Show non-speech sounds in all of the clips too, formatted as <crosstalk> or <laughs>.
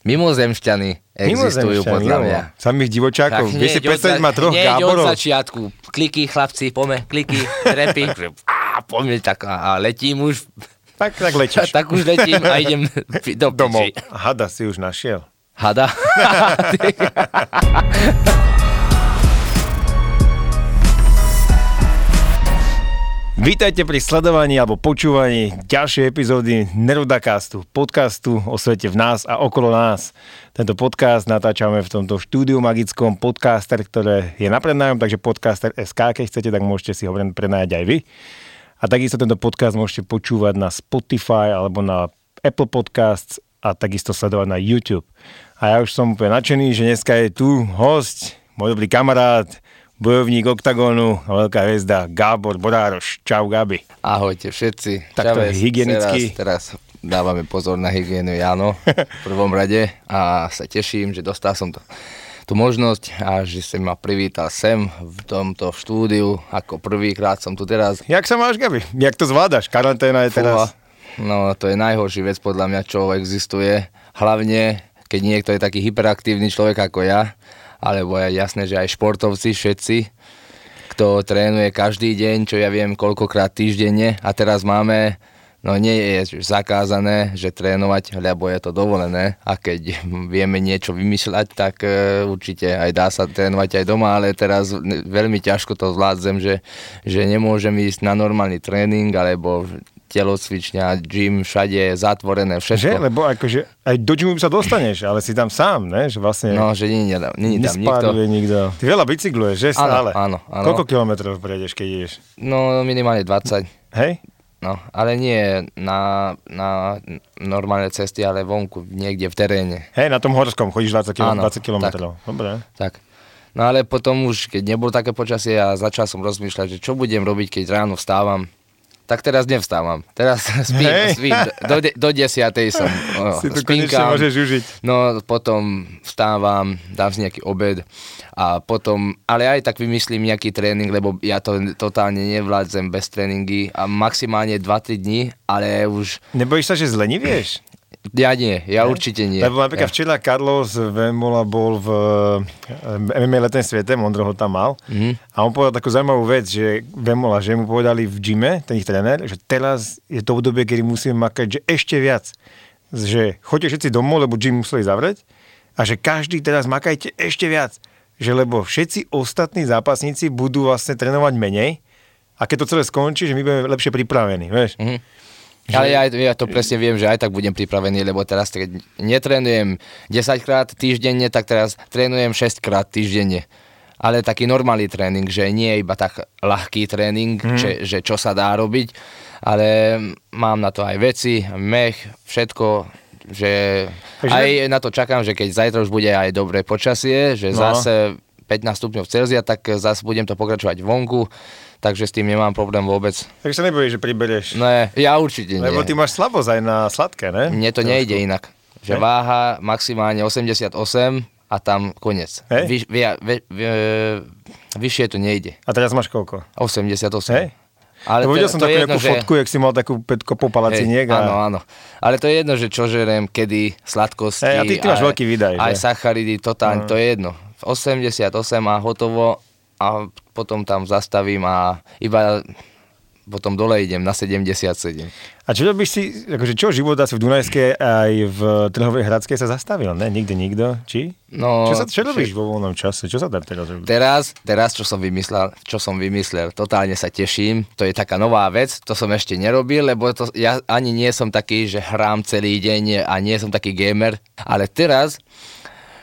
Mimozemšťany existujú Mimozemšťani, podľa jo. mňa. Samých divočákov. Tak Vieš si od predstaviť ma troch od Gáborov? začiatku. Kliky, chlapci, pome, kliky, repy. <laughs> a poďme tak a, a letím už. Tak, tak letíš. <laughs> tak už letím a idem <laughs> do Domov. piči. Hada si už našiel. Hada. Vítajte pri sledovaní alebo počúvaní ďalšej epizódy Nerudacastu, podcastu o svete v nás a okolo nás. Tento podcast natáčame v tomto štúdiu magickom podcaster, ktoré je na prednájom, takže podcaster SK, keď chcete, tak môžete si ho prenajať aj vy. A takisto tento podcast môžete počúvať na Spotify alebo na Apple Podcasts a takisto sledovať na YouTube. A ja už som úplne nadšený, že dneska je tu host, môj dobrý kamarát, bojovník OKTAGONu a veľká hviezda Gábor Borároš. Čau Gabi. Ahojte všetci. Tak to je Čavez. hygienicky. Teraz, teraz dávame pozor na hygienu, áno, v prvom rade a sa teším, že dostal som to tú možnosť a že si ma privítal sem v tomto štúdiu. Ako prvýkrát som tu teraz. Jak sa máš, Gabi? Jak to zvládaš? Karanténa je teraz. Fúha. No to je najhorší vec podľa mňa, čo existuje. Hlavne, keď niekto je taký hyperaktívny človek ako ja, alebo je jasné, že aj športovci všetci, kto trénuje každý deň, čo ja viem koľkokrát týždenne. A teraz máme, no nie je zakázané, že trénovať, lebo je to dovolené. A keď vieme niečo vymýšľať, tak e, určite aj dá sa trénovať aj doma, ale teraz veľmi ťažko to zvládzem, že, že nemôžem ísť na normálny tréning alebo telocvičňa, gym, všade je zatvorené, Že? všetko. Lebo akože aj do gymu sa dostaneš, ale si tam sám, ne? Že vlastne No, že nie, nie, nie, tam nikto. nikto. Ty veľa bicykluješ, že Áno, stále? áno, áno. Koľko kilometrov prejdeš, keď ideš? No, minimálne 20. Hej? No, ale nie na, na normálne cesty, ale vonku, niekde v teréne. Hej, na tom horskom chodíš 20, km, Áno, 20 kilometrov. Dobre. Tak. No ale potom už, keď nebolo také počasie a začal som rozmýšľať, že čo budem robiť, keď ráno vstávam, tak teraz nevstávam. Teraz <laughs> spím, Hej. spím. Do, de- do desiatej som o, <laughs> Si to spinkám. môžeš užiť. No potom vstávam, dám si nejaký obed a potom, ale aj tak vymyslím nejaký tréning, lebo ja to totálne nevládzem bez tréningy a maximálne 2-3 dní, ale už Nebojíš sa, že zlenivieš? Ja nie, ja určite nie. Lebo napríklad ja. včera Carlos Vemola bol v eh, MMA letnej svete, Mondro ho tam mal Mhm. a on povedal takú zaujímavú vec, že Vemola, že mu povedali v gyme, ten ich tréner, že teraz je to obdobie, kedy musíme makať, že ešte viac. Že choďte všetci domov, lebo gym museli zavrieť a že každý teraz makajte ešte viac. Že lebo všetci ostatní zápasníci budú vlastne trénovať menej a keď to celé skončí, že my budeme lepšie pripravení, vieš. Mhm. Ale ja, ja to presne viem, že aj tak budem pripravený, lebo teraz keď netrénujem 10 krát týždenne, tak teraz trénujem 6 krát týždenne. Ale taký normálny tréning, že nie je iba tak ľahký tréning, mm. že, že čo sa dá robiť, ale mám na to aj veci, mech, všetko, že Takže- aj na to čakám, že keď zajtra už bude aj dobré počasie, že No. zase 15 stupňov Celzia, tak zase budem to pokračovať vonku, takže s tým nemám problém vôbec. Takže sa nebojíš, že priberieš. Ne, ja určite nie. Lebo ty máš slabosť aj na sladké, ne? Mne to nejde inak. Že Hej. váha maximálne 88 a tam koniec. Hej. Vyš, vy, vy, vy, vyššie to nejde. A teraz máš koľko? 88. Hej. Ale Lebo to, videl som to takú jedno, fotku, jak si mal takú petko po palaciniek. Hej, áno, a... áno. Ale to je jedno, že čo žerem, kedy, sladkosti. Hej, a ty- ty máš aj- veľký výdaj, Aj že? No. sacharidy, totálne, to je jedno. 88 a hotovo a potom tam zastavím a iba potom dole idem na 77. A čo by si, akože čo život asi v Dunajskej aj v Trhovej Hradskej sa zastavil, ne? Nikde nikto? Či? No, čo, sa, čo robíš vo voľnom čase? Čo sa dá teraz robiť? Teraz, teraz čo som vymyslel, čo som vymyslel, totálne sa teším. To je taká nová vec, to som ešte nerobil, lebo to, ja ani nie som taký, že hrám celý deň a nie som taký gamer, ale teraz,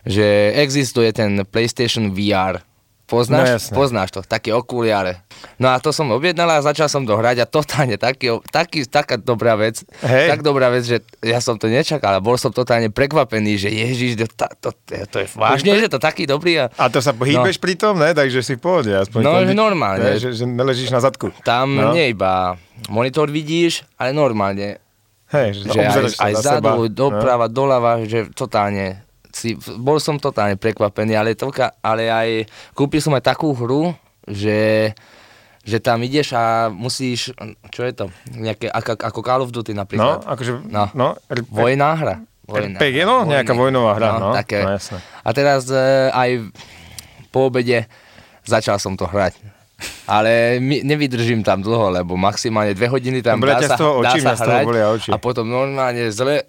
že existuje ten PlayStation VR. No Poznáš, jasné. poznáš to, také okuliare. No a to som objednal a začal som to hrať a totálne taký, taký, taká dobrá vec. Hej. Tak dobrá vec, že ja som to nečakal a bol som totálne prekvapený, že ježiš, to, to, to, to je vážne, že to taký dobrý a A to sa pohybeš no. pri tom, ne? Takže si v pohode. Aspoň No, že normálne. Ne? Že, že neležíš na zadku. Tam No. no. nie iba monitor vidíš, ale normálne, Hej, že, že aj, aj za zadu, seba. doprava, doľava, že totálne, si, bol som totálne prekvapený, ale, toľka, ale aj kúpil som aj takú hru, že, že tam ideš a musíš, čo je to, nejaké, ako, ako Call of Duty No, napríklad. akože, No. no, r- Vojná hra. Vojna. RPG, no, nejaká vojnová hra, no. Také. No, jasné. A teraz e, aj po obede začal som to hrať. Ale my, nevydržím tam dlho, lebo maximálne dve hodiny tam Dobre, dá sa, dá očí, sa hrať oči. a potom normálne zle,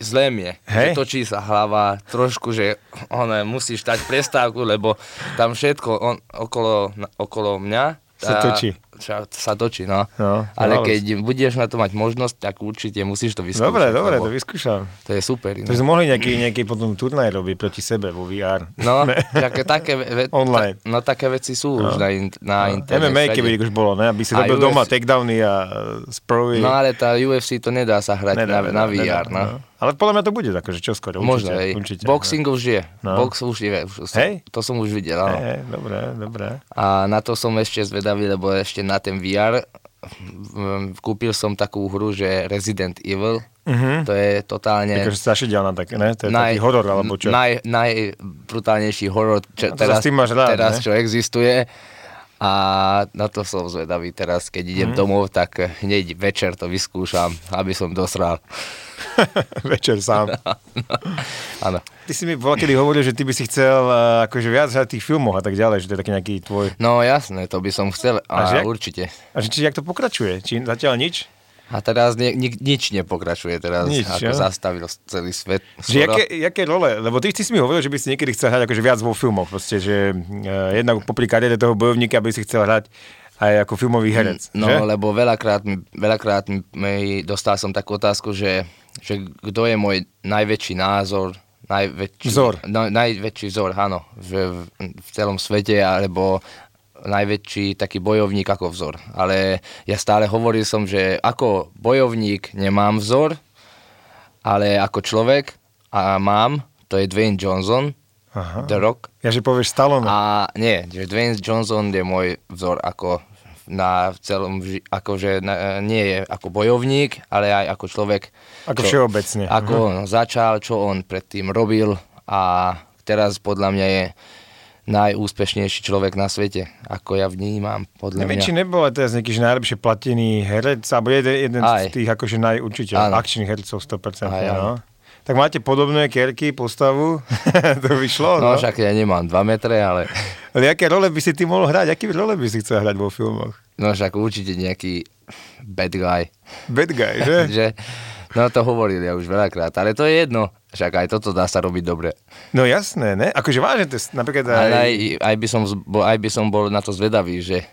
zle mi je. Hej. Že točí sa hlava trošku, že ono, musíš dať prestávku, lebo tam všetko on, okolo, okolo mňa Sa tá- točí. Sa, točí, no. No, Ale keď budeš na to mať možnosť, tak určite musíš to vyskúšať. Dobre, dobre, to vyskúšam. to je super. To sme mohli nejaký, nejaký potom turnaj robiť proti sebe vo VR. No, <laughs> také, také, ve, Online. Ta, no také veci sú už na, in, na internete. MMA, všade. keby už bolo, ne? Aby si robil doma UFC. takedowny a sprovy. No ale tá UFC to nedá sa hrať Nedá, na, nedá, na nedá, VR, no. Ale podľa mňa to bude akože čoskoro, určite. Možno, hej. určite. Boxing už je. No. Box už je. Už, Hej? To som už videl, Hej, áno. hej, dobré, dobré. A na to som ešte zvedavý, lebo ešte na ten VR v- kúpil som takú hru, že Resident Evil. Mhm. To je totálne... Akože strašidelná tak, ne? To je taký horor, alebo čo? Naj, najbrutálnejší horor, čo, to teraz, rád, teraz ne? čo existuje. A na to som zvedavý teraz, keď idem domov, tak hneď večer to vyskúšam, aby som dosral. <laughs> Večer sám. <laughs> Áno. Ty si mi bola kedy hovoril, že ty by si chcel uh, akože viac hrať tých filmoch a tak ďalej, že to je taký nejaký tvoj... No jasné, to by som chcel, A a, že? určite. A že či jak to pokračuje? Či zatiaľ nič? A teraz ni, ni, nič nepokračuje, teraz Nič, ako jo? zastavil celý svet. Že jaké, jaké role? Lebo ty, ty si mi hovoril, že by si niekedy chcel hrať akože viac vo filmoch. Proste, že uh, jednak popri kariére toho bojovníka by si chcel hrať aj ako filmový herec. No, že? lebo veľakrát, mi- veľakrát mi- mi dostal som takú otázku, že, že kto je môj najväčší názor, najväčší, Vzor. No, najväčší vzor, áno, v, v, celom svete, alebo najväčší taký bojovník ako vzor. Ale ja stále hovoril som, že ako bojovník nemám vzor, ale ako človek a mám, to je Dwayne Johnson, Aha. The Rock, Ja, že povieš Stallone. a nie, že Dwayne Johnson je môj vzor ako na celom, akože na, nie je ako bojovník, ale aj ako človek. Ako čo- všeobecne. Ako on začal, čo on predtým robil a teraz podľa mňa je najúspešnejší človek na svete, ako ja vnímam, podľa Neviem, mňa. či nebol teraz nejaký že najlepšie platený herec, alebo jeden, jeden Aj. z tých akože najurčite akčných hercov 100%. Aj, no. Tak máte podobné kerky, postavu, <laughs> to vyšlo, no. No však ja nemám 2 metre, ale <laughs> Ale aké role by si ty mohol hrať? Aké role by si chcel hrať vo filmoch? no však určite nejaký bad guy. Bad guy, že? <laughs> že, no to hovorili ja už veľakrát, ale to je jedno. Však aj toto dá sa robiť dobre. No jasné, ne? Akože vážne, to napríklad aj... Ale aj, aj, by som, aj by som bol na to zvedavý, že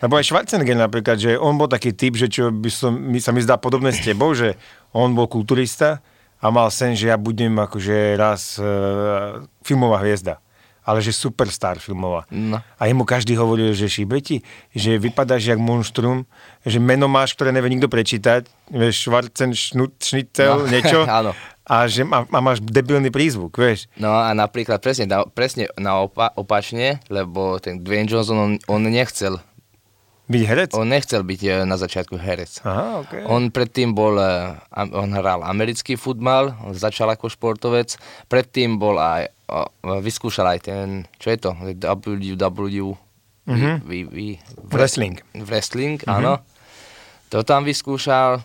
Lebo aj Schwarzenegger napríklad, že on bol taký typ, že čo by som, mi, sa mi zdá podobné s tebou, že on bol kulturista a mal sen, že ja budem akože raz uh, filmová hviezda. Ale že superstar filmová. No. A jemu každý hovoril, že šibeti, že vypadáš jak monštrum, že meno máš, ktoré nevie nikto prečítať, vieš, Schwarzen, Schnut, Schnitzel, No, <laughs> niečo. áno. A že má, a máš debilný prízvuk, vieš. No a napríklad presne, na, presne naopa, opačne, lebo ten Dwayne Johnson, on, on nechcel, Byť herec? on nechcel byť eh, na začiatku herec. Aha, okay. On predtým bol, eh, on hral americký futbal, on začal ako športovec, predtým bol aj, vyskúšal aj ten, čo je to, WW, Mhm. vy, vy, Wrestling. wrestling, áno. To tam vyskúšal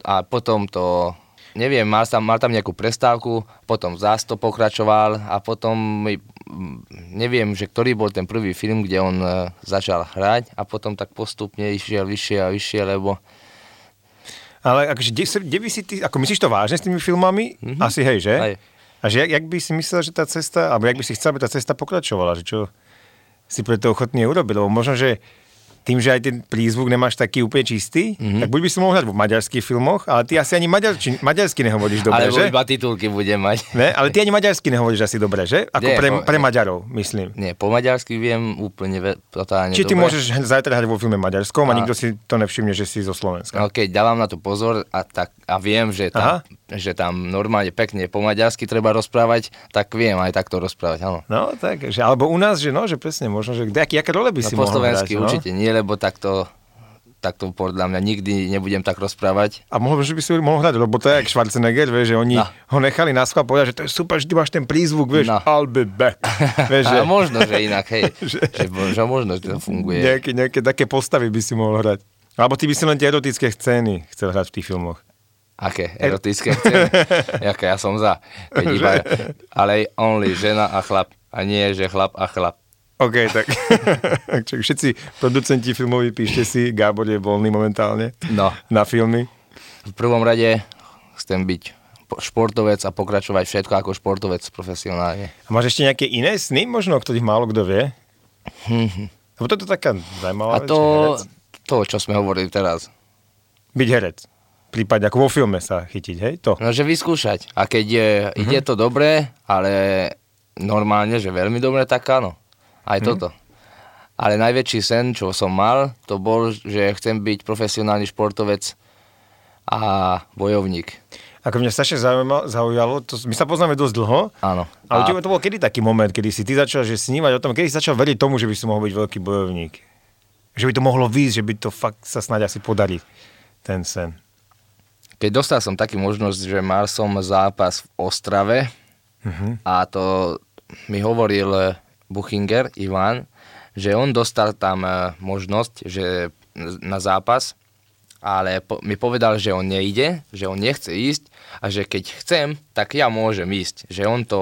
a potom to, neviem, mal tam, mal tam nejakú prestávku, potom zás to pokračoval a potom, mi- neviem, že ktorý bol ten prvý film, kde on e, začal hrať a potom tak postupne išiel vyššie a vyššie, lebo Ale akože, kde, kde by si ty, ako myslíš to vážne s tými filmami? Mm-hmm. Asi hej, že? Hej. A že jak, jak by si myslel, že tá cesta, alebo jak by si chcel, aby tá cesta pokračovala, že čo si pre to ochotný urobiť, lebo možno, že tým, že aj ten prízvuk nemáš taký úplne čistý, Mhm. mm-hmm. tak buď by si mohol hrať v maďarských filmoch, ale ty asi ani maďarči, maďarsky nehovoríš dobre, alebo že? iba titulky budem mať. Ne? Ale ty ani maďarsky nehovoríš asi dobre, že? Ako Nie, pre, pre Maďarov, myslím. Nie, po maďarsky viem úplne ve, totálne Či ty dobre. môžeš zajtra hrať vo filme maďarskom a A- nikto si to nevšimne, že si zo Slovenska. No keď dávam na to pozor a, tak, a viem, že Aha. tam, že tam normálne pekne po maďarsky treba rozprávať, tak viem aj takto rozprávať, áno. No, tak, že, alebo u nás, že no, že presne, možno, že aké role by si No po mohol slovensky hrať, no? určite nie, lebo takto, takto podľa mňa nikdy nebudem tak rozprávať. A mohol, že by si mohol hrať, lebo to je jak Schwarzenegger, vieš, že oni No. ho nechali na schvál povedať, že to je super, že ty máš ten prízvuk, vieš, No. I'll be back. <laughs> vieš, že A možno, že inak, hej, <laughs> Že- že, že možno, že to funguje. nejaké, nejaké také postavy by si mohol hrať. Alebo ty by si len tie erotické scény chcel hrať v tých filmoch. Aké erotické chcem? <laughs> Jaké ja som za. Iba, ale only žena a chlap. A nie, že chlap a chlap. OK, tak <laughs> všetci producenti filmoví, píšte si, Gábor je voľný momentálne No, na filmy. v prvom rade chcem byť po- športovec a pokračovať všetko ako športovec profesionálne. A máš ešte nejaké iné sny možno, o ktorých málo kto vie? Lebo toto je taká zaujímavá A vec, to, herec. to, čo sme hovorili teraz. Byť herec. Prípadne ako vo filme sa chytiť, hej? To. No, že vyskúšať. A keď je, Mhm. ide to dobre, ale normálne, že veľmi dobre, tak áno. Aj Mhm. toto. Ale najväčší sen, čo som mal, to bol, že chcem byť profesionálny športovec a bojovník. Ako mňa strašne zaujíma- zaujalo, to, my sa poznáme dosť dlho, Áno. ale A- to bol kedy taký moment, kedy si ty začal že snívať o tom, kedy si začal veriť tomu, že by si mohol byť veľký bojovník? Že by to mohlo výjsť, že by to fakt sa snáď asi podarí, ten sen. Keď dostal som taký možnosť, že mal som zápas v Ostrave Mhm. a to mi hovoril Buchinger, Ivan, že on dostal tam eh, možnosť že na zápas, ale po, mi povedal, že on nejde, že on nechce ísť a že keď chcem, tak ja môžem ísť. Že on to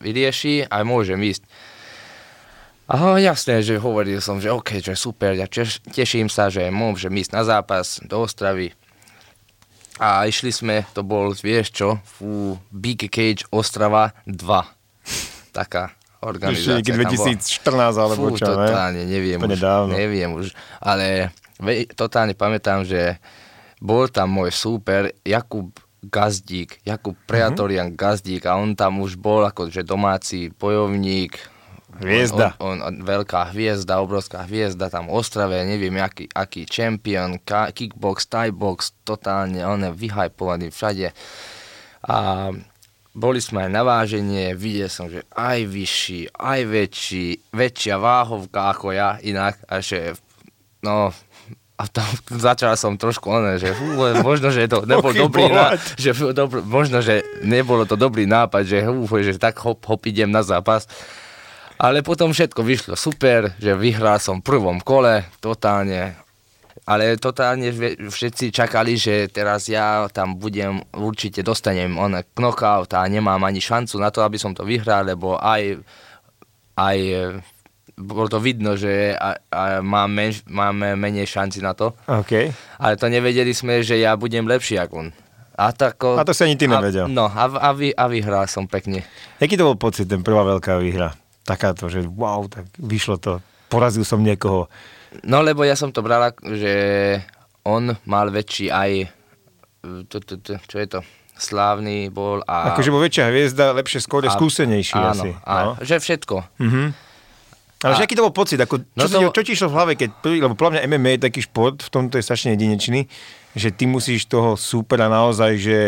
vyrieši a môžem ísť. A jasné, že hovoril som, že OK, že super, ja teš, teším sa, že môžem ísť na zápas do Ostravy. A išli sme, to bol, vieš čo, fú, Big Cage Ostrava 2. Taká organizácia. bola. 2014 alebo čo, ne? totálne, neviem už, dávno. neviem už, ale ve, totálne pamätám, že bol tam môj súper Jakub Gazdík, Jakub Mhm. Preatorian Gazdík a on tam už bol akože domáci bojovník, Hviezda. On, on, on, veľká hviezda, obrovská hviezda tam v Ostrave, neviem aký, aký champion, ka, kickbox, thai box, totálne, on je vyhypovaný všade. A boli sme aj na váženie, videl som, že aj vyšší, aj väčší, väčšia váhovka ako ja inak, a že, no, a tam <laughs> začal som trošku oné, že fú, možno, že to <laughs> nebol dobrý nápad, <laughs> že fú, dobr, možno, že nebolo to dobrý nápad, že, hú, že tak hop, hop idem na zápas. Ale potom všetko vyšlo super, že vyhral som v prvom kole, totálne. Ale totálne všetci čakali, že teraz ja tam budem, určite dostanem on knockout a nemám ani šancu na to, aby som to vyhral, lebo aj, aj bolo to vidno, že a, a mám, menš, mám menej šanci na to. OK. Ale to nevedeli sme, že ja budem lepší ako on. A, tako, A to si ani ty nevedel. A, no a, a, vy, a vyhral som pekne. Jaký to bol pocit, ten prvá veľká výhra? Takáto, že wow, tak vyšlo to. Porazil som niekoho. No lebo ja som to bral, ak- že on mal väčší aj, čo je to, slávny bol a... Akože bol väčšia hviezda, lepšie skôr, skúsenejší áno, asi. Áno, No. že všetko. Mhm. Ale že A- aký to bol pocit? Ako, čo, No to... čo ti išlo v hlave, keď lebo podľa mňa MMA je taký šport, v tomto je strašne jedinečný, že ty musíš toho súpera naozaj, že,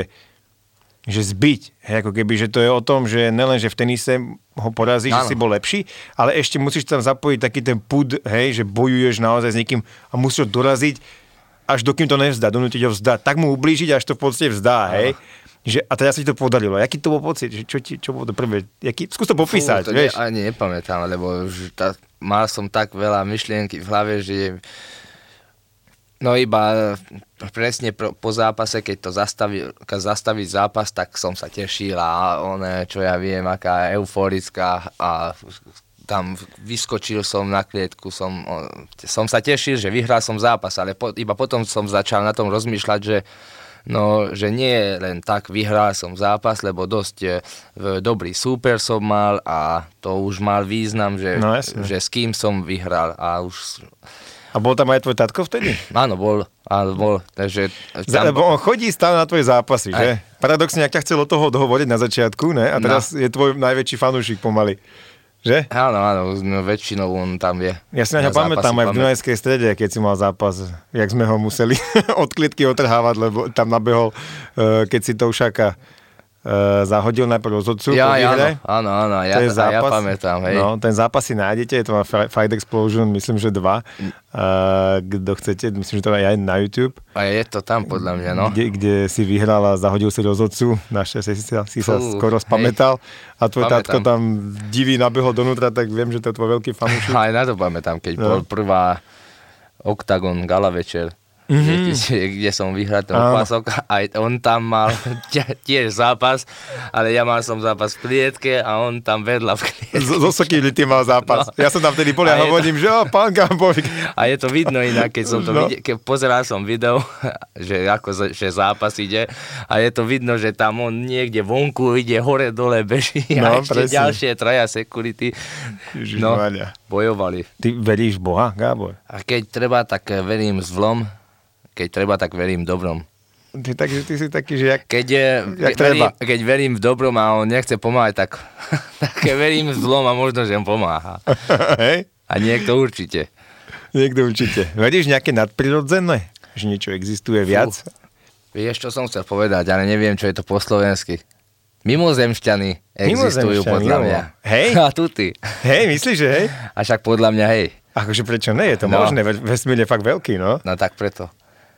že zbyť. Hej, ako keby, že to je o tom, že nelen, že v tenise ho porazíš, že si bol lepší, ale ešte musíš tam zapojiť taký ten pud, hej, že bojuješ naozaj s niekým a musíš ho doraziť, až dokým to nevzdá, donútiť ho vzdať, tak mu ublížiť, až to v podstate vzdá, hej. Že, a teda sa ti to podarilo. Jaký to bol pocit? Že čo, ti, čo bolo to prvé? Jaký, skús to popísať, Fú, to vieš. Ne, ani nepamätám, lebo už tá, mal som tak veľa myšlienky v hlave, že no iba presne pro, po zápase, keď to zastaví, keď zastaví zápas, tak som sa tešil a one, čo ja viem, aká euforická a tam vyskočil som na klietku, som, som sa tešil, že vyhral som zápas, ale po, iba potom som začal na tom rozmýšľať, že No, že nie len tak vyhral som zápas, lebo dosť e, v- dobrý súper som mal a to už mal význam, že, No, jasne. že s kým som vyhral a už, A bol tam aj tvoj tatko vtedy? áno, bol, áno, bol, takže tam, lebo on chodí stále na tvoje zápasy, že? Paradoxne, ak ťa chcel od toho dohovoriť na začiatku, ne? A No. teraz je tvoj najväčší fanúšik pomaly. Že? áno, áno, no, väčšinou on tam je. Ja si na ňa pamätám aj v Dunajskej strede, keď si mal zápas, jak sme ho museli <laughs> od klietky otrhávať, lebo tam nabehol, eh, keď si Toušaka eh, zahodil najprv rozhodcu po Ja, výhre. áno, áno, áno, ja, je a ja zápas. pamätám, hej. No, ten zápas si nájdete, je to Fi- Fight Explosion, myslím, že dva. Uh, kto chcete, myslím, že to je aj na YouTube. A je to tam podľa mňa, no. kde, kde si vyhral a zahodil si rozhodcu. Našťastie si, sa- si sa Fú, skoro spamätal. A tvoj Pamätám. tatko tam divý nabehol donútra, tak viem, že to je tvoj veľký <laughs> fanúšik. Aj na to pamätám, keď No. bol prvá Octagon gala večer. Mm-hmm. <laughs> kde, kde som vyhral ten opasok. Aj on tam mal <laughs> tiež zápas, ale ja mal som zápas v klietke a on tam vedľa v klietke. Zo <laughs> ty mal zápas. No. Ja som tam vtedy bol a hovorím, to... že o, pán Gambovik. A je to vidno inak, keď som to no. videl, keď pozeral som video, že ako že zápas ide a je to vidno, že tam on niekde vonku ide hore dole beží no, a ešte presne. ďalšie traja security no, bojovali. Ty veríš Boha, Gábor? A keď treba, tak verím zlom keď treba, tak verím v dobrom. Ty, tak, ty si taký, že jak, keď, je, jak keď, verím, keď verím v dobrom a on nechce pomáhať, tak, <laughs> tak verím v zlom a možno, že on pomáha. <laughs> Hej? A niekto určite. Niekto určite. Veríš nejaké nadprirodzené? Že niečo existuje viac? Fú. Vieš, čo som chcel povedať, ale neviem, čo je to po slovensky. Mimozemšťany existujú Mimozemšťany, podľa mňa. Hej? <laughs> A tu ty. Hej, myslíš, že hej? A však podľa mňa hej. Akože prečo nie? Je to no. možné, vesmír je fakt veľký, no. No tak preto.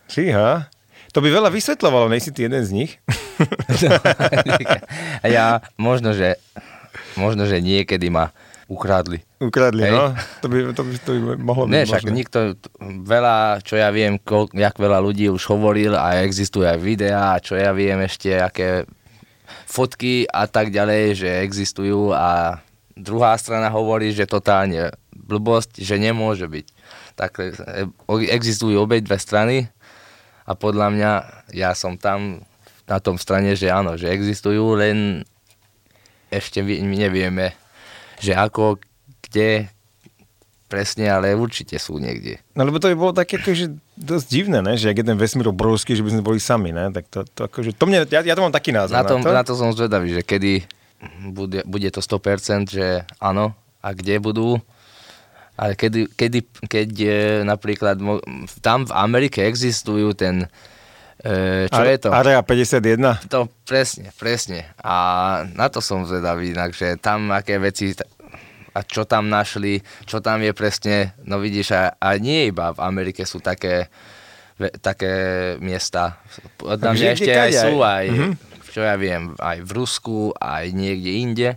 Fíha. To by veľa vysvetľovalo, nejsi ty jeden z nich? <laughs> ja možno, že možno, že niekedy ma ukradli. Ukradli, Hej. no. To by, to by, to by mohlo byť Nie, však nikto, veľa, čo ja viem, kol, jak veľa ľudí už hovoril a existujú aj videá, čo ja viem ešte, aké fotky a tak ďalej, že existujú a druhá strana hovorí, že totálne blbosť, že nemôže byť. Tak e, existujú obe dve strany a podľa mňa ja som tam na tom strane, že áno, že existujú, len ešte my nevieme, že ako, kde, presne, ale určite sú niekde. No lebo to by bolo také akože dosť divné, ne? že ak jeden vesmír obrovský, že by sme boli sami, ne? tak to, to akože, to mne, ja, ja to mám taký názor. Na, tom, na, to? na to som zvedavý, že kedy bude, bude to 100%, že áno, a kde budú, ale kedy, kedy, keď je, napríklad tam v Amerike existujú ten E, čo Are, je to? Area 51? To presne, presne. A na to som zvedavý, že tam aké veci a čo tam našli, čo tam je presne, no vidíš, a, a nie iba v Amerike sú také, ve, také miesta. Podľa mňa ešte aj sú aj, mm-hmm. čo ja viem, aj v Rusku, aj niekde inde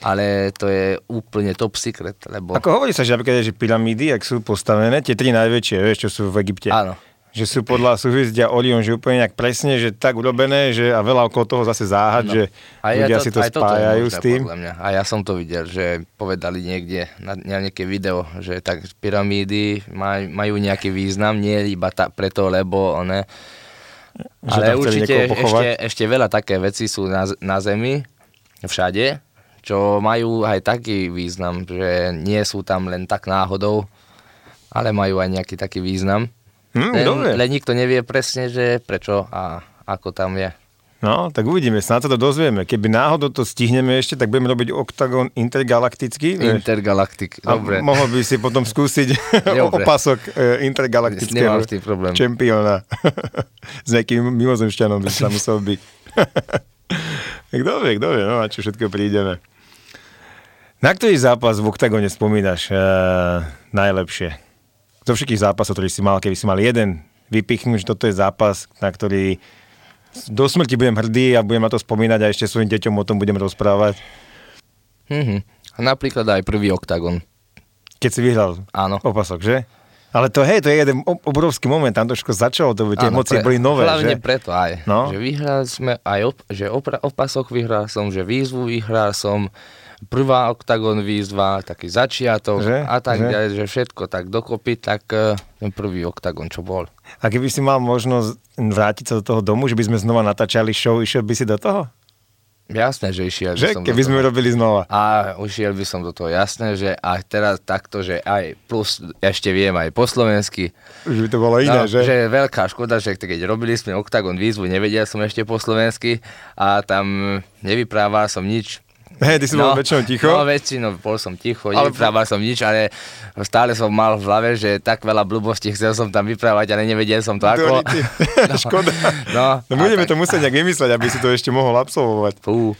ale to je úplne top secret, lebo... Ako hovorí sa, že napríklad, že pyramídy, ak sú postavené, tie tri najväčšie, vieš, čo sú v Egypte. Áno. Že sú podľa súhvězdia Orion, že úplne nejak presne, že tak urobené, že a veľa okolo toho zase záhad, no. že a ľudia to, si to spájajú s tým. Mňa. A ja som to videl, že povedali niekde na, na nejaké video, že tak pyramídy maj, majú nejaký význam, nie iba ta, preto, lebo one... Že ale určite ešte, ešte veľa také veci sú na, na Zemi, všade, čo majú aj taký význam, že nie sú tam len tak náhodou, ale majú aj nejaký taký význam. Hmm, len, len nikto nevie presne, že prečo a ako tam je. No, tak uvidíme, snáď sa to dozvieme. Keby náhodou to stihneme ešte, tak budeme robiť oktagon intergalaktický. Intergalaktik, dobre. A mohol by si potom skúsiť <laughs> opasok e, intergalaktického čempiona. <laughs> S nejakým mimozemšťanom by sa musel byť. <laughs> kto vie, kto vie, no a čo všetko prídeme. Na ktorý zápas v oktagone spomínaš uh, najlepšie? Zo všetkých zápasov, ktorý si mal, keby si mal jeden vypichnúť, že toto je zápas, na ktorý do smrti budem hrdý a budem na to spomínať a ešte svojim deťom o tom budem rozprávať. A napríklad aj prvý oktagon. Keď si vyhral Áno. opasok, že? Ale to hej, to je jeden obrovský moment, tam to všetko začalo, to tie emócie pre, boli nové, hlavne že? preto aj, no? že vyhral sme aj, op, že opra, opasok vyhral som, že výzvu vyhral som, prvá oktagon výzva, taký začiatok že? a tak že? ďalej, že všetko tak dokopy, tak uh, ten prvý oktagon, čo bol. A keby si mal možnosť vrátiť sa do toho domu, že by sme znova natáčali show, išiel by si do toho? Jasné, že išiel že? by som Keby sme robili znova. A ušiel by som do toho, jasné, že a teraz takto, že aj plus ešte viem aj po slovensky. Už by to bolo iné, no, že? Že je veľká škoda, že keď robili sme Octagon výzvu, nevedel som ešte po slovensky a tam nevyprával som nič Hej, ty si no, bol väčšinou ticho? No, väčšinou bol som ticho, ale... nevyprával som nič, ale stále som mal v hlave, že tak veľa blbostí chcel som tam vyprávať, ale nevedel som to ako. no. <laughs> Škoda. No, no budeme tak... to musieť nejak vymysleť, aby si to ešte mohol absolvovať. Fú.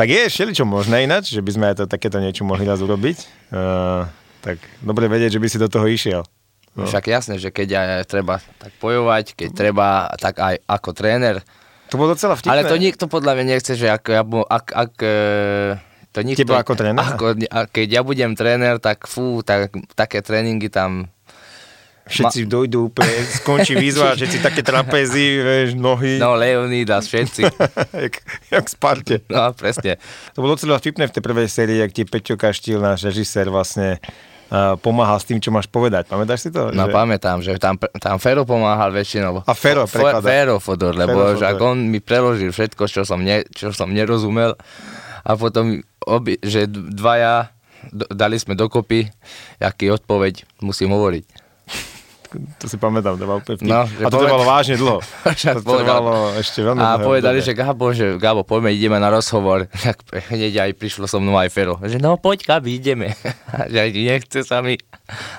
Tak je čo možné ináč, že by sme aj to, takéto niečo mohli raz urobiť. Uh, tak dobre vedieť, že by si do toho išiel. No. Však jasné, že keď aj treba tak bojovať, keď treba tak aj ako tréner, to bolo docela vtipné. Ale to nikto podľa mňa nechce, že ak, ak, ak e, to nikto, Teba ako tréner? Ako, keď ja budem tréner, tak fú, tak, také tréningy tam Všetci Ma... dojdú úplne, skončí výzva, <laughs> všetci také trapezy, vieš, nohy. No, Leonidas, všetci. <laughs> jak, jak Sparte. No, presne. To bolo docela vtipné v tej prvej sérii, jak ti Peťo Kaštil, náš režisér, vlastne pomáhal s tým, čo máš povedať. Pamätáš si to? No, že... pamätám, že tam, tam Fero pomáhal väčšinou. A Fero prekladá. Fero Fodor, lebo Fero Fodor. on mi preložil všetko, čo som, ne, čo som nerozumel. A potom, obi, že dvaja dali sme dokopy, aký odpoveď musím hovoriť to si pamätám, to úplne vtip. No, a to poved... trvalo vážne dlho. <laughs> to trvalo ešte veľmi A povedali, že Gabo, že Gabo, poďme, ideme na rozhovor. <laughs> Tak hneď aj prišlo so mnou aj Fero. Že no poď, Gabi, ideme. <laughs> že nechce sa mi.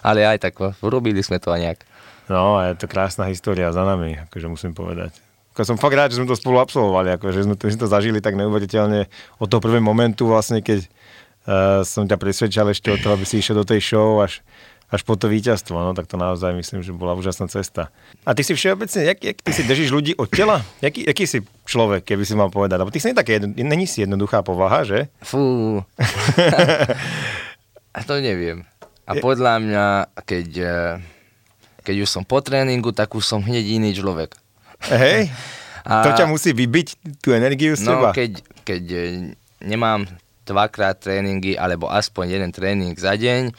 Ale aj tak, urobili sme to aj nejak. No a je to krásna história za nami, akože musím povedať. Ako som fakt rád, že sme to spolu absolvovali, akože sme to, sme to zažili tak neuveriteľne od toho prvého momentu vlastne, keď uh, som ťa presvedčal ešte o to, aby si išiel do tej show až až po to víťazstvo, no tak to naozaj myslím, že bola úžasná cesta. A ty si všeobecne, jak, jak ty si držíš ľudí od tela? Jaký, jaký si človek, keby si mal povedať? Lebo ty si nie také, není si jednoduchá povaha, že? Fú. <laughs> A to neviem. A podľa mňa, keď, eh, keď už som po tréningu, tak už som hneď iný človek. Hej? <laughs> A... To ťa musí vybiť, tú energiu z no, teba? Keď, keď eh, nemám dvakrát tréningy, alebo aspoň jeden tréning za deň,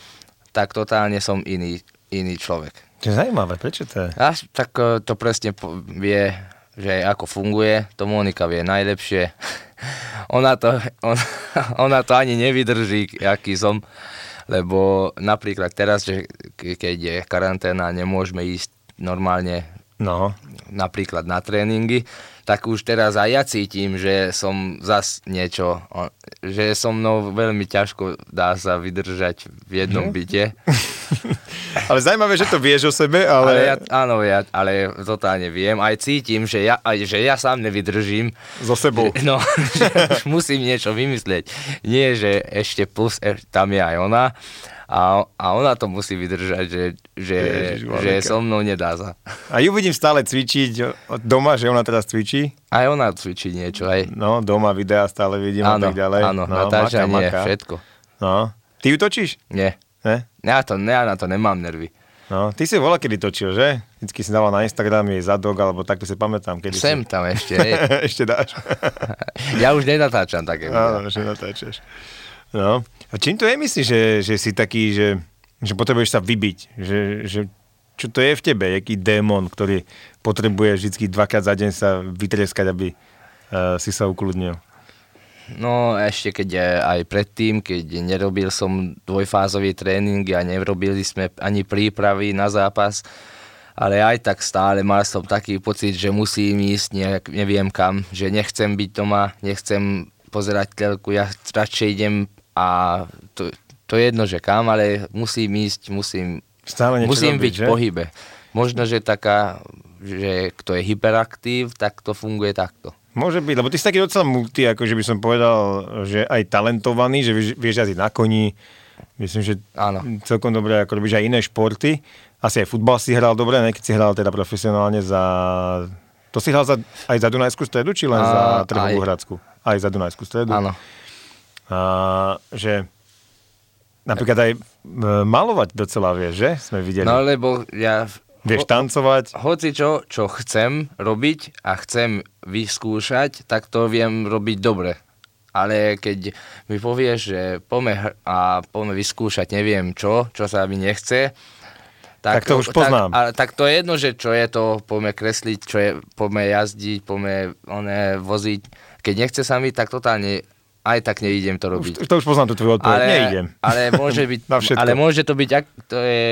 tak totálne som iný, iný človek. To je zaujímavé, prečo to je? Až tak e, to presne vie, že ako funguje, to Monika vie najlepšie. <laughs> ona, to, on, <laughs> ona to ani nevydrží, aký som, lebo napríklad teraz, že keď je karanténa, nemôžeme ísť normálne no. napríklad na tréningy, tak už teraz aj ja cítim, že som zas niečo, že so mnou veľmi ťažko dá sa vydržať v jednom hmm. byte. <laughs> ale zaujímavé, že to vieš o sebe, ale... ale ja, áno, ja, ale totálne viem, aj cítim, že ja, aj, že ja sám nevydržím. So sebou. <laughs> No, že <laughs> musím niečo vymyslieť. Nie, že ešte plus, e, tam je aj ona, a, a ona to musí vydržať, že, že, Ježiš, že so mnou nedá sa. A ju vidím stále cvičiť doma, že ona teraz cvičí? Aj ona cvičí niečo, aj. No, doma videa stále vidím áno, a tak ďalej. Áno, no, natáča nie, maka. všetko. No, ty ju točíš? Nie. Ne? Ja, to, ja na to nemám nervy. No, ty si volá kedy točil, že? Vždycky si dával na Instagram jej zadok, alebo takto si pamätám. Kedy Sem si... tam ešte, <laughs> ešte dáš. ja už nenatáčam také. Áno, už nenatáčaš. No. A čím to je, myslíš, že, že si taký, že, že potrebuješ sa vybiť? Že, že, čo to je v tebe? Jaký démon, ktorý potrebuje vždy dvakrát za deň sa vytreskať, aby uh, si sa ukludnil? No ešte keď aj predtým, keď nerobil som dvojfázový tréning a nerobili sme ani prípravy na zápas, ale aj tak stále mal som taký pocit, že musím ísť nejak, neviem kam, že nechcem byť doma, nechcem pozerať telku, ja radšej idem a to, to je jedno, že kam, ale musím ísť, musím, Stále musím robiť, byť že? v pohybe. Možno, že taká, že kto je hyperaktív, tak to funguje takto. Môže byť, lebo ty si taký docela multi, akože by som povedal, že aj talentovaný, že vieš, vieš jazdiť na koni, myslím, že Áno. celkom dobre, ako robíš aj iné športy. Asi aj futbal si hral dobre, ne? keď si hral teda profesionálne za... To si hral za, aj za Dunajskú stredu, či len a, za Trhovú Hradsku? Aj za Dunajskú stredu. Áno. A, že napríklad aj e, malovať docela vieš, že? Sme videli. No lebo ja... Vieš tancovať? Ho, hoci čo, čo chcem robiť a chcem vyskúšať, tak to viem robiť dobre. Ale keď mi povieš, že poďme a poďme vyskúšať neviem čo, čo sa mi nechce, tak, tak to už poznám. Tak, a, tak to je jedno, že čo je to, poďme kresliť, čo je, poďme jazdiť, poďme one, voziť. Keď nechce sa mi, tak totálne aj tak neidem to robiť. Už, to už poznám tú tvoju odpoveď, ale, neidem. Ale môže, byť, <laughs> ale môže to byť, ak, to je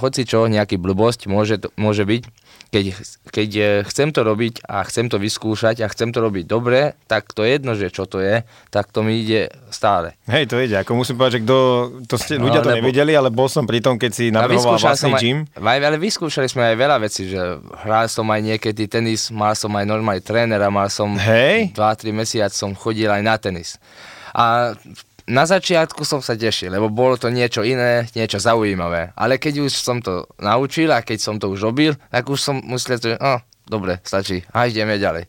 hoci čo, nejaký blbosť, môže, to, môže byť, keď, keď eh, chcem to robiť a chcem to vyskúšať a chcem to robiť dobre, tak to je jedno, že čo to je, tak to mi ide stále. Hej, to ide. Ako musím povedať, že kto, to ste, no, ľudia to lebo, nevedeli, ale bol som pri tom, keď si navrhoval vlastný aj, gym. Aj, ale vyskúšali sme aj veľa vecí, že hral som aj niekedy tenis, mal som aj normálny trénera, mal som 2-3 mesiac som chodil aj na tenis. A na začiatku som sa tešil, lebo bolo to niečo iné, niečo zaujímavé. Ale keď už som to naučil a keď som to už robil, tak už som myslel, že oh, dobre, stačí, a ideme ďalej.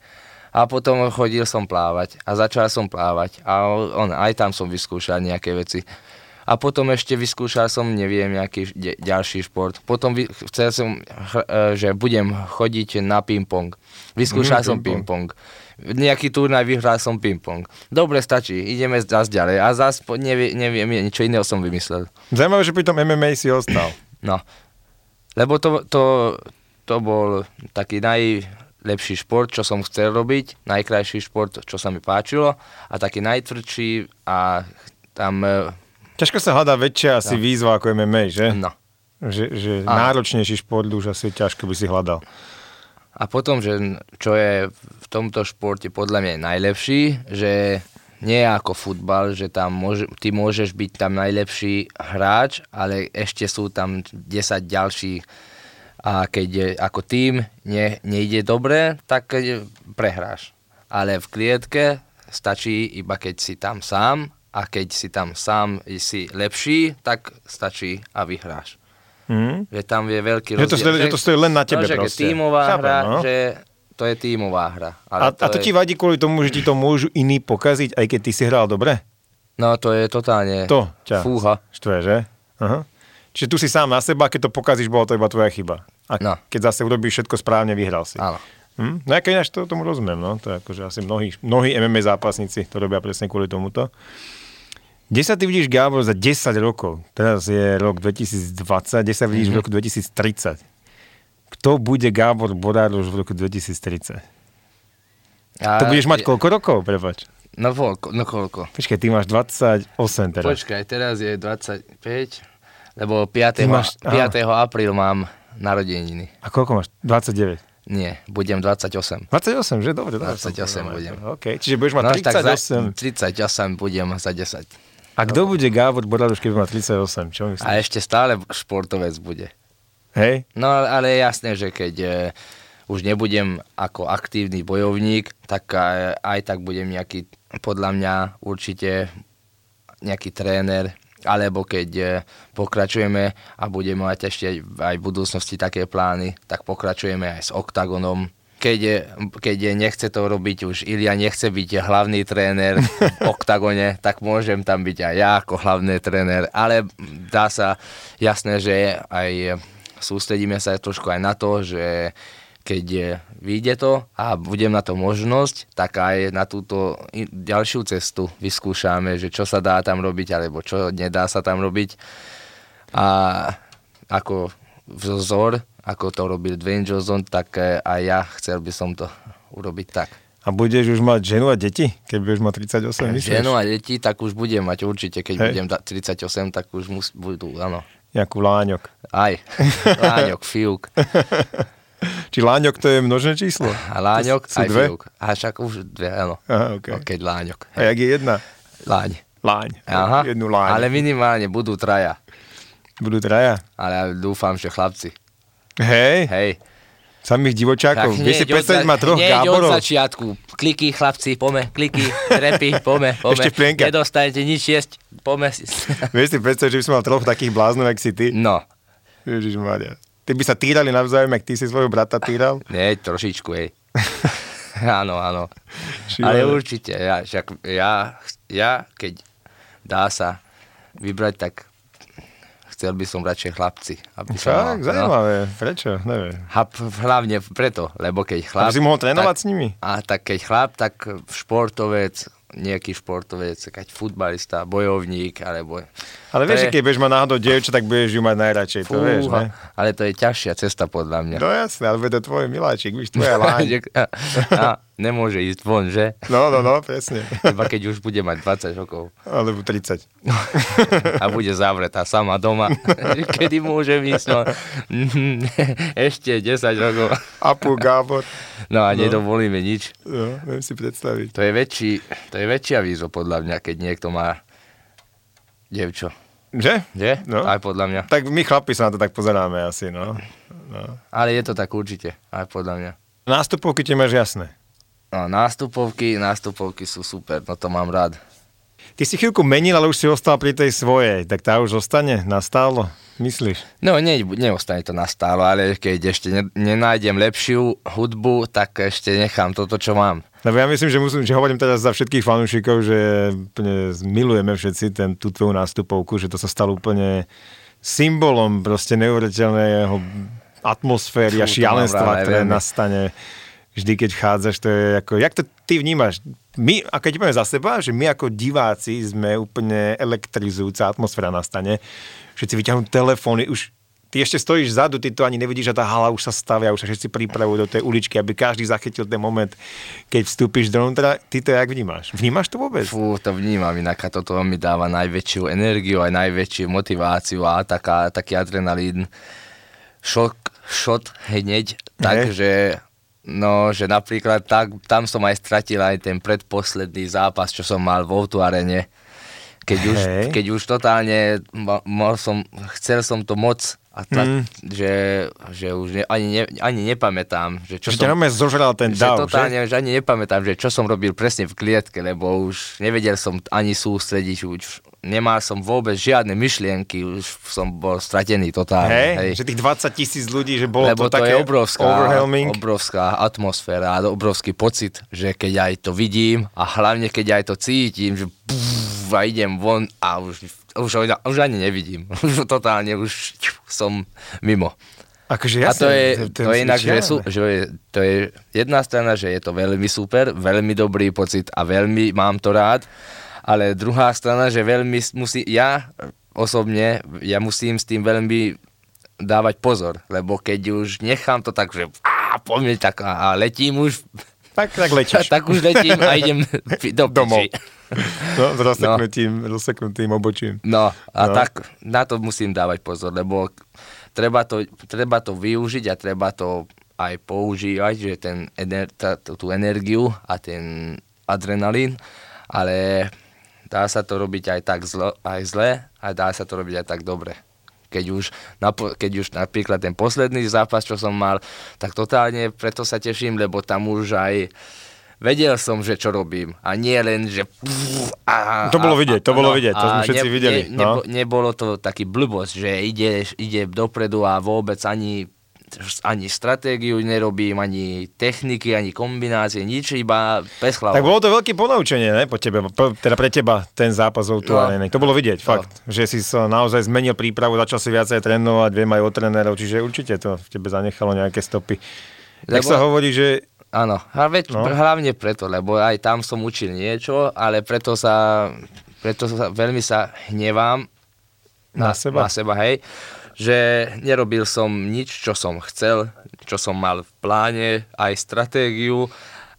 A potom chodil som plávať a začal som plávať a on, aj tam som vyskúšal nejaké veci. A potom ešte vyskúšal som, neviem, nejaký de- ďalší šport. Potom vy- chcel som, e, že budem chodiť na ping-pong. Vyskúšal Mhm, som ping-pong. ping-pong. Nejaký turnaj vyhral som ping-pong. Dobre, stačí, ideme zase ďalej. A po- nevie, neviem, niečo iného som vymyslel. Zaujímavé, že pri tom MMA si ostal. No, lebo to, to, to bol taký najlepší šport, čo som chcel robiť, najkrajší šport, čo sa mi páčilo a taký najtvrdší a tam, e, Ťažko sa hľadá väčšia asi výzva ako MMA, že? no. Že, že Áno. náročnejší šport už asi ťažko by si hľadal. A potom, že čo je v tomto športe podľa mňa najlepší, že nie ako futbal, že tam môže, ty môžeš byť tam najlepší hráč, ale ešte sú tam 10 ďalších a keď ako tým ne, nejde dobre, tak eh, prehráš. Ale v klietke stačí iba keď si tam sám a keď si tam sám si lepší, tak stačí a vyhráš. Hm? Že tam je veľký Že to stojí- že to stojí len na tebe no, že proste. tímová Chápem, hra, no. že to je tímová hra. Ale A, a to ti vadí kvôli tomu, že ti to môžu iní pokaziť, aj keď ty si hral dobre? No to je totálne To ťa fúha. štve, že? Aha. Čiže tu si sám na seba, keď to pokazíš, bola to iba tvoja chyba. A No. keď zase urobíš všetko správne, vyhral si. Áno. Hm? No ja keď to tomu rozumiem, no. To je akože asi mnohí, mnohí MMA zápasníci to robia presne kvôli tomuto. Kde sa ty vidíš, Gábor, za 10 rokov? Teraz je rok 2020, kde sa vidíš mm-hmm. v roku 2030? Kto bude Gábor Borároš v roku 2030? A, To budeš mať koľko rokov, prepač? No koľko, no koľko. Počkaj, ty máš 28 teraz. Počkaj, teraz je 25, lebo 5. Ty máš- 5. apríl mám narodeniny. A koľko máš? 29. Nie, budem 28. 28, že? Dobre, dobre. 28 budem. OK, čiže budeš mať No, tak za, 38. 38 budem za 10. A kto bude Gábor Borároš, keď má 38? Čo myslíš? A ešte stále športovec bude. Hej? No ale je jasné, že keď e, už nebudem ako aktívny bojovník, tak aj, aj tak budem nejaký, podľa mňa určite nejaký tréner, alebo keď e, pokračujeme a budeme mať ešte aj v budúcnosti také plány, tak pokračujeme aj s OKTAGONom. Keď, keď nechce to robiť už Ilia, nechce byť hlavný tréner v <laughs> OKTAGONe, tak môžem tam byť aj ja ako hlavný tréner, ale dá sa jasné, že aj sústredíme sa trošku aj na to, že keď vyjde to a budem na to možnosť, tak aj na túto ďalšiu cestu vyskúšame, že čo sa dá tam robiť, alebo čo nedá sa tam robiť. A ako vzor, ako to robil Dwayne Johnson, tak eh, aj ja chcel by som to urobiť tak. A budeš už mať ženu a deti, keď budeš mať 38, myslíš? Ženu a deti, tak už budem mať určite, keď Hej. budem da- 38, tak už mus, budú, áno. Nejakú láňok. Aj, <laughs> Láňok, Fiuk. <laughs> Či láňok to je množné číslo? A Láňok, To sú aj dve? Fiuk. A však už dve, áno. Aha, okay. No, Keď Láňok. A jak je jedna? Láň. Láň. Aha, Jednu láň. ale minimálne budú traja. Budú traja. Ale ja dúfam, že chlapci. Hej, Hej. samých divočákov. Vieš si od predstaviť, má troch hneď od Gáborov? začiatku. Kliky, chlapci, pome, kliky, trepy, pome, pome. Ešte plienka. Nedostanete nič jesť, pome. <laughs> Vieš si predstaviť, že by som mal troch takých bláznov, jak si ty? No, Ježišmaria. Ty by sa týrali navzájom, jak ty si svojho brata týral? <laughs> nie, trošičku, hej. <laughs> áno, áno. Šialené. Ale určite, ja, však ja, ja, keď dá sa vybrať, tak chcel by som radšej chlapci. Aby som mal, Však, zaujímavé. Prečo? Neviem. P- hlavne preto, lebo keď chlap... Aby si mohol trénovať tak, s nimi? A tak keď chlap, tak športovec, nejaký športovec, keď futbalista, bojovník, alebo... Ale vieš, že keď budeš mať náhodou dievča, tak budeš ju mať najradšej, to vieš, ne? ale to je ťažšia cesta podľa mňa. No jasné, ale je to tvoj miláčik, víš, tvoja láň. <laughs> a nemôže ísť von, že? No, no, no, presne. <laughs> Iba keď už bude mať 20 rokov Alebo 30. a bude zavretá sama doma. <laughs> Kedy môže ísť? No, ešte 10 rokov. Apu, Gábor. No a nedovolíme nič. No, viem si predstaviť. To je, väčší, to je väčšia výzva podľa mňa, keď niekto má devčo. Že? Že? No. Aj podľa mňa. Tak my chlapi sa na to tak pozeráme asi, no. no. Ale je to tak určite, aj podľa mňa. Nástupovky ti máš jasné. No, nástupovky, nástupovky sú super, no to mám rád. ty si chvíľku menil, ale už si ostal pri tej svojej, tak tá už zostane nastálo, myslíš? No, ne, neostane to nastálo, ale keď ešte ne, nenájdem lepšiu hudbu, tak ešte nechám toto, čo mám. Lebo ja myslím, že musím, že hovorím teraz za všetkých fanúšikov, že milujeme všetci ten, tú tvoju nástupovku, že to sa stalo úplne symbolom proste neuveriteľného atmosféry Fú, a šialenstva, ktoré nastane vždy, keď vchádzaš. To je ako, jak to ty vnímaš? My, a keď poviem za seba, že my ako diváci sme úplne elektrizujúca atmosféra nastane. Všetci vyťahnú telefóny, už ty ešte stojíš vzadu, ty to ani nevidíš a tá hala už sa stavia, už sa všetci pripravujú do tej uličky, aby každý zachytil ten moment, keď vstúpiš dovnútra. Ty to jak vnímaš? Vnímaš to vôbec? Fú, to vnímam, inak toto mi dáva najväčšiu energiu, aj najväčšiu motiváciu a taká, taký adrenalín. Šok, šot hneď, takže No, že napríklad tak, tam som aj stratil aj ten predposledný zápas, čo som mal v Outu Arene. Keď už, keď už totálne mal som, chcel som to moc a tak, mm. že, že už ne, ani, ne, ani nepamätám. Že čo že som, zožral ten že dav, totálne, že? že ani nepamätám, že čo som robil presne v klietke, lebo už nevedel som ani sústrediť, už nemal som vôbec žiadne myšlienky, už som bol stratený totálne. Hej, hej. že tých 20 tisíc ľudí, že bolo lebo to, to také je obrovská, obrovská atmosféra a obrovský pocit, že keď aj to vidím a hlavne keď aj to cítim, že pff, a idem von a už už, už ani nevidím. <laughs> Už totálne, už som mimo. Akože jasne, a to je, to, to je inak, že, sú, že je, to je jedna strana, že je to veľmi super, veľmi dobrý pocit a veľmi mám to rád, ale druhá strana, že veľmi musí, ja osobne, ja musím s tým veľmi dávať pozor, lebo keď už nechám to tak, že á, poďme tak a, a letím už, tak, tak letíš. <laughs> tak už letím a idem <laughs> do Domov. No, s rozseknutým, no. rozseknutým obočím. No, a no. tak na to musím dávať pozor, lebo treba to, treba to využiť a treba to aj používať, že ten ener, tá, tú energiu a ten adrenalín, ale dá sa to robiť aj tak zlo, aj zle a dá sa to robiť aj tak dobre. Keď už, keď už napríklad ten posledný zápas, čo som mal, tak totálne preto sa teším, lebo tam už aj vedel som, že čo robím. A nie len, že... A, to bolo vidieť, to bolo no, vidieť, to sme všetci ne, videli. Ne, no. nebolo to taký blbosť, že ide, ide dopredu a vôbec ani ani stratégiu nerobím, ani techniky, ani kombinácie, nič, iba bez hlavu. Tak bolo to veľké ponaučenie, ne, po tebe, teda pre teba ten zápas tu no. To bolo vidieť, no. fakt, že si sa naozaj zmenil prípravu, začal si viacej trénovať, viem aj o trénerov, čiže určite to v tebe zanechalo nejaké stopy. Lebo... Tak sa hovorí, že Áno, veď, no. hlavne preto, lebo aj tam som učil niečo, ale preto sa, preto sa veľmi sa hnevám na, na seba, na seba hej, že nerobil som nič, čo som chcel, čo som mal v pláne, aj stratégiu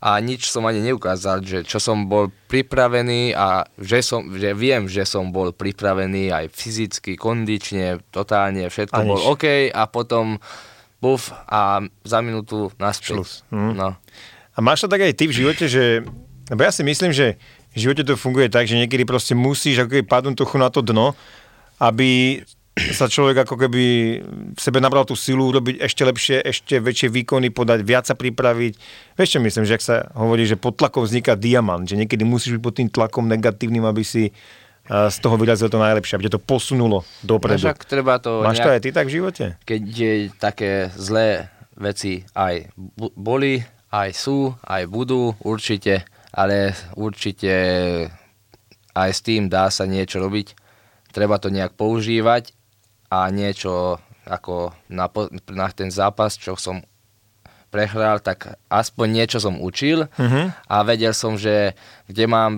a nič som ani neukázal, že čo som bol pripravený a že, som, že viem, že som bol pripravený aj fyzicky, kondične, totálne, všetko bol OK a potom buf a za minútu naspäť. Hm. No. A máš to tak aj ty v živote, že, lebo ja si myslím, že v živote to funguje tak, že niekedy proste musíš ako keby padnúť trochu na to dno, aby sa človek ako keby v sebe nabral tú silu urobiť ešte lepšie, ešte väčšie výkony, podať, viac sa pripraviť. Vieš čo myslím, že ak sa hovorí, že pod tlakom vzniká diamant, že niekedy musíš byť pod tým tlakom negatívnym, aby si z toho vyrazil to najlepšie, aby to posunulo dopredu. Však treba to Máš nejak, to aj ty tak v živote? Keď je také zlé veci aj boli, aj sú, aj budú, určite, ale určite aj s tým dá sa niečo robiť. Treba to nejak používať a niečo ako na, na ten zápas, čo som prehral, tak aspoň niečo som učil uh-huh. a vedel som, že kde mám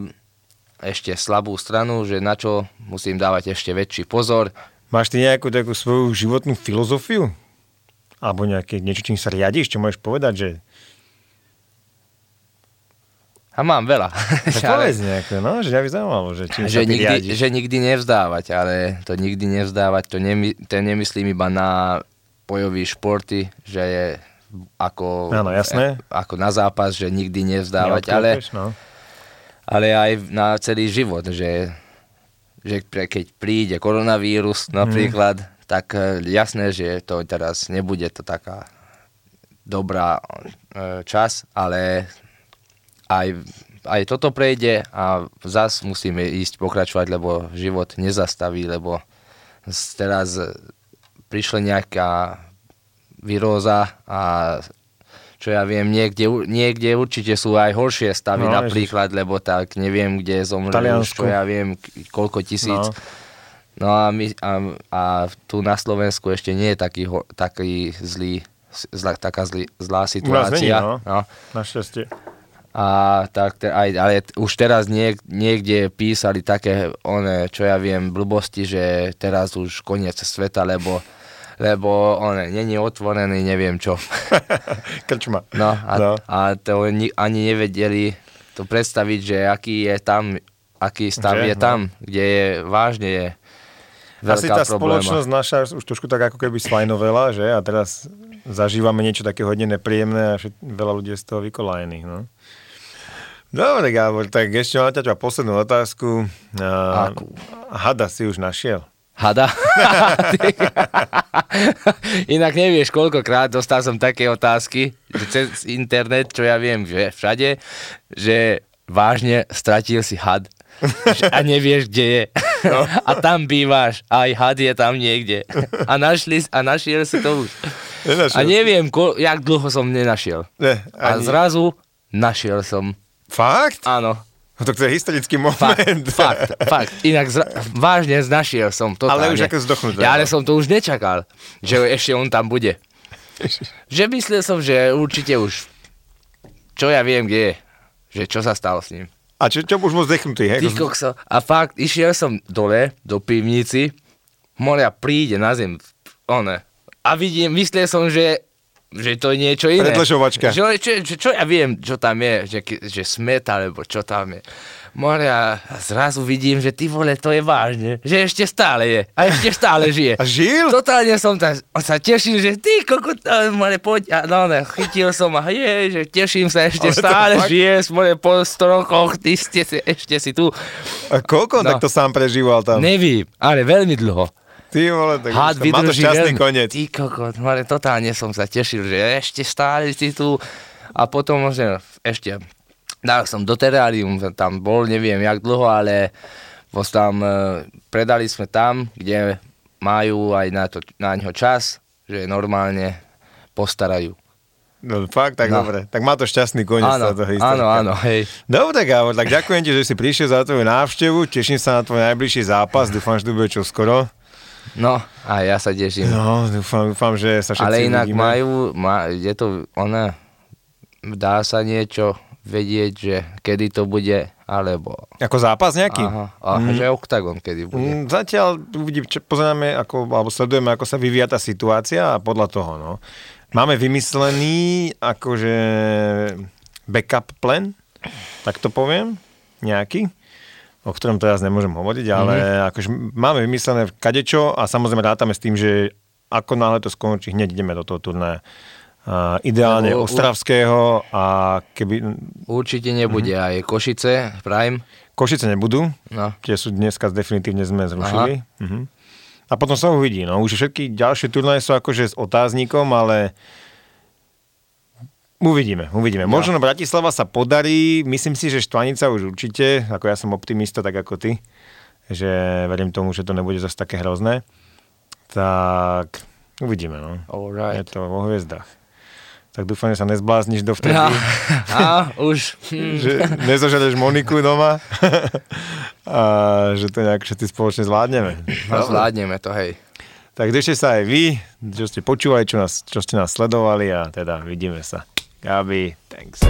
ešte slabú stranu, že na čo musím dávať ešte väčší pozor. Máš ty nejakú takú svoju životnú filozofiu? Alebo nejaké niečo, čím sa riadiš, čo môžeš povedať, že a mám veľa. <laughs> Tak povedz nejaké, no, že ja by zaujímalo, že čím že nikdy, že nikdy nevzdávať, ale to nikdy nevzdávať, to, nemy, to nemyslím iba na bojové športy, že je ako, Áno, jasné. ako na zápas, že nikdy nevzdávať, ale, no. ale aj na celý život, že, že keď príde koronavírus napríklad, mm. tak e, jasné, že to teraz nebude to taká dobrá e, čas, ale aj aj toto prejde a zas musíme ísť pokračovať, lebo život nezastaví, lebo teraz prišla nejaká viróza a čo ja viem, niekde, u- niekde určite sú aj horšie stavy No, napríklad, lebo tak neviem, kde Taliansku. čo ja viem, koľko tisíc. No. No, a, my, a, a tu na Slovensku ešte nie je taký, taký zlý, zlá, taká zlý, zlá nás situácia. není, no. no. Našťastie. A tak aj, ale už teraz niek, niekde písali také, one, čo ja viem, blbosti, že teraz už koniec sveta, lebo, lebo one, není otvorený, neviem čo. <laughs> Krčma. No a, No. a to ni, ani nevedeli to predstaviť, že aký je tam, aký stav Že? je No. tam, kde je vážne je Asi tá probléma. spoločnosť naša už trošku tak ako keby slajnovela, že? A teraz zažívame niečo také hodne nepríjemné a všet, veľa ľudí je z toho vykolajených, no. Dobre, Gábor, tak ešte mám ťa poslednú otázku. A, Akú? hada si už našiel. Hada? <laughs> Inak nevieš, koľkokrát dostal som také otázky že cez internet, čo ja viem, že všade, že vážne stratil si had a nevieš, kde je. No. <laughs> A tam bývaš, aj had je tam niekde. A, našli, a našiel si to už. Nenašiel A neviem, ko, jak dlho som nenašiel. Ne, A ani... zrazu našiel som. Fakt? Áno. No to je historický Fakt, moment. fakt, fakt. Inak zra- vážne znašiel som to. Ale už ako zdochnuté, Ja, ale som to už nečakal, že ešte on tam bude. Že myslel som, že určite už, čo ja viem, kde je. Že čo sa stalo s ním. A čo, čo už bol zdechnutý, hej? Ty kokso. A fakt, išiel som dole do pivnici, moria príde na zem, one. A vidím, myslel som, že že to je niečo iné. Predlžovačka. Čo, čo, čo, čo ja viem, čo tam je, že, že smet, alebo čo tam je. Moria, a zrazu vidím, že ty vole, to je vážne, že ešte stále je. A ešte stále žije. <laughs> A žil? Totálne som tam, on sa tešil, že ty kokot, a more, poď, a no ne, chytil som a je, že teším sa, ešte Ale to stále fakt- žije, more, po 100 rokoch, ty ste si, ešte si tu. A koľko No. takto sám prežíval tam? Nevím, ale veľmi dlho. Ty vole, tak Had má to šťastný koniec. Ty kokot, more, totálne som sa tešil, že ešte stále si tu. A potom možno ešte dal som do terárium, tam bol, neviem jak dlho, ale tam, e, predali sme tam, kde majú aj na, to, na ňo čas, že normálne postarajú. No fakt, tak No. dobre. Tak má to šťastný koniec Áno, táto historka. áno, áno, hej. Dobre, Gábor, tak ďakujem ti, že si prišiel za tvoju návštevu. Teším sa na tvoj najbližší zápas. Dúfam, že to bude čo skoro. No, a ja sa teším. No, dúfam, dúfam že sa všetci Ale inak uvidíme. majú, má, je to, ona, dá sa niečo vedieť, že kedy to bude, alebo... Ako zápas nejaký? Aha, a mm. že oktagon kedy bude. Mm, Zatiaľ uvidím, pozeráme, ako, alebo sledujeme, ako sa vyvíja tá situácia a podľa toho, no. Máme vymyslený akože backup plan, tak to poviem, nejaký, o ktorom teraz nemôžem hovoriť, ale mm-hmm. akože máme vymyslené kadečo a samozrejme rátame s tým, že ako náhle to skončí, hneď ideme do toho turnaja. Uh, ideálne Lebo- Ostravského a keby... Určite nebude mm. aj Košice, Prime. Košice nebudú, No. tie sú dneska definitívne sme zrušili. Uh-huh. A potom sa uvidí. No. Už všetky ďalšie turnaje sú akože s otáznikom, ale uvidíme, uvidíme. No. Možno Bratislava sa podarí, myslím si, že Štvanica už určite, ako ja som optimista, tak ako ty, že verím tomu, že to nebude zase také hrozné. Tak uvidíme, no. Je Alright. to vo hviezdach. Tak dúfam, že sa nezblázniš dovtedy. No, <laughs> a už. Hm. že nezožereš Moniku doma <laughs> a že to nejak všetci spoločne zvládneme. No, zvládneme to, hej. Tak držte sa aj vy, čo ste počúvali, čo, nás, čo ste nás sledovali a teda vidíme sa. Gabi, thanks.